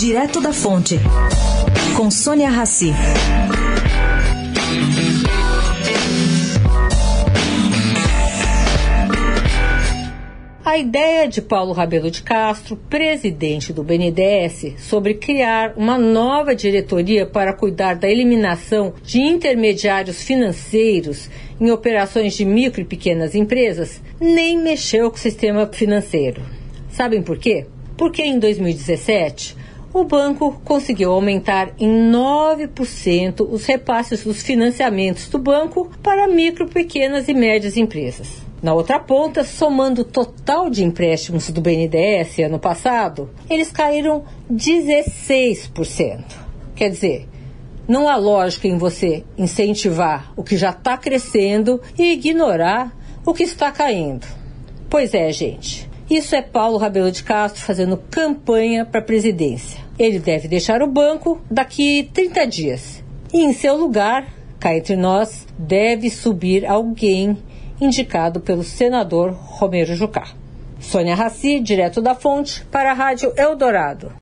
Direto da Fonte, com Sônia Rassi. A ideia de Paulo Rabelo de Castro, presidente do BNDES, sobre criar uma nova diretoria para cuidar da eliminação de intermediários financeiros em operações de micro e pequenas empresas, nem mexeu com o sistema financeiro. Sabem por quê? Porque em 2017 o banco conseguiu aumentar em 9% os repasses dos financiamentos do banco para micro, pequenas e médias empresas. Na outra ponta, somando o total de empréstimos do BNDES ano passado, eles caíram 16%. Quer dizer, não há lógica em você incentivar o que já está crescendo e ignorar o que está caindo. Pois é, gente. Isso é Paulo Rabelo de Castro fazendo campanha para a presidência. Ele deve deixar o banco daqui 30 dias. E em seu lugar, cá entre nós, deve subir alguém indicado pelo senador Romero Jucá. Sônia Raci, direto da fonte, para a Rádio Eldorado.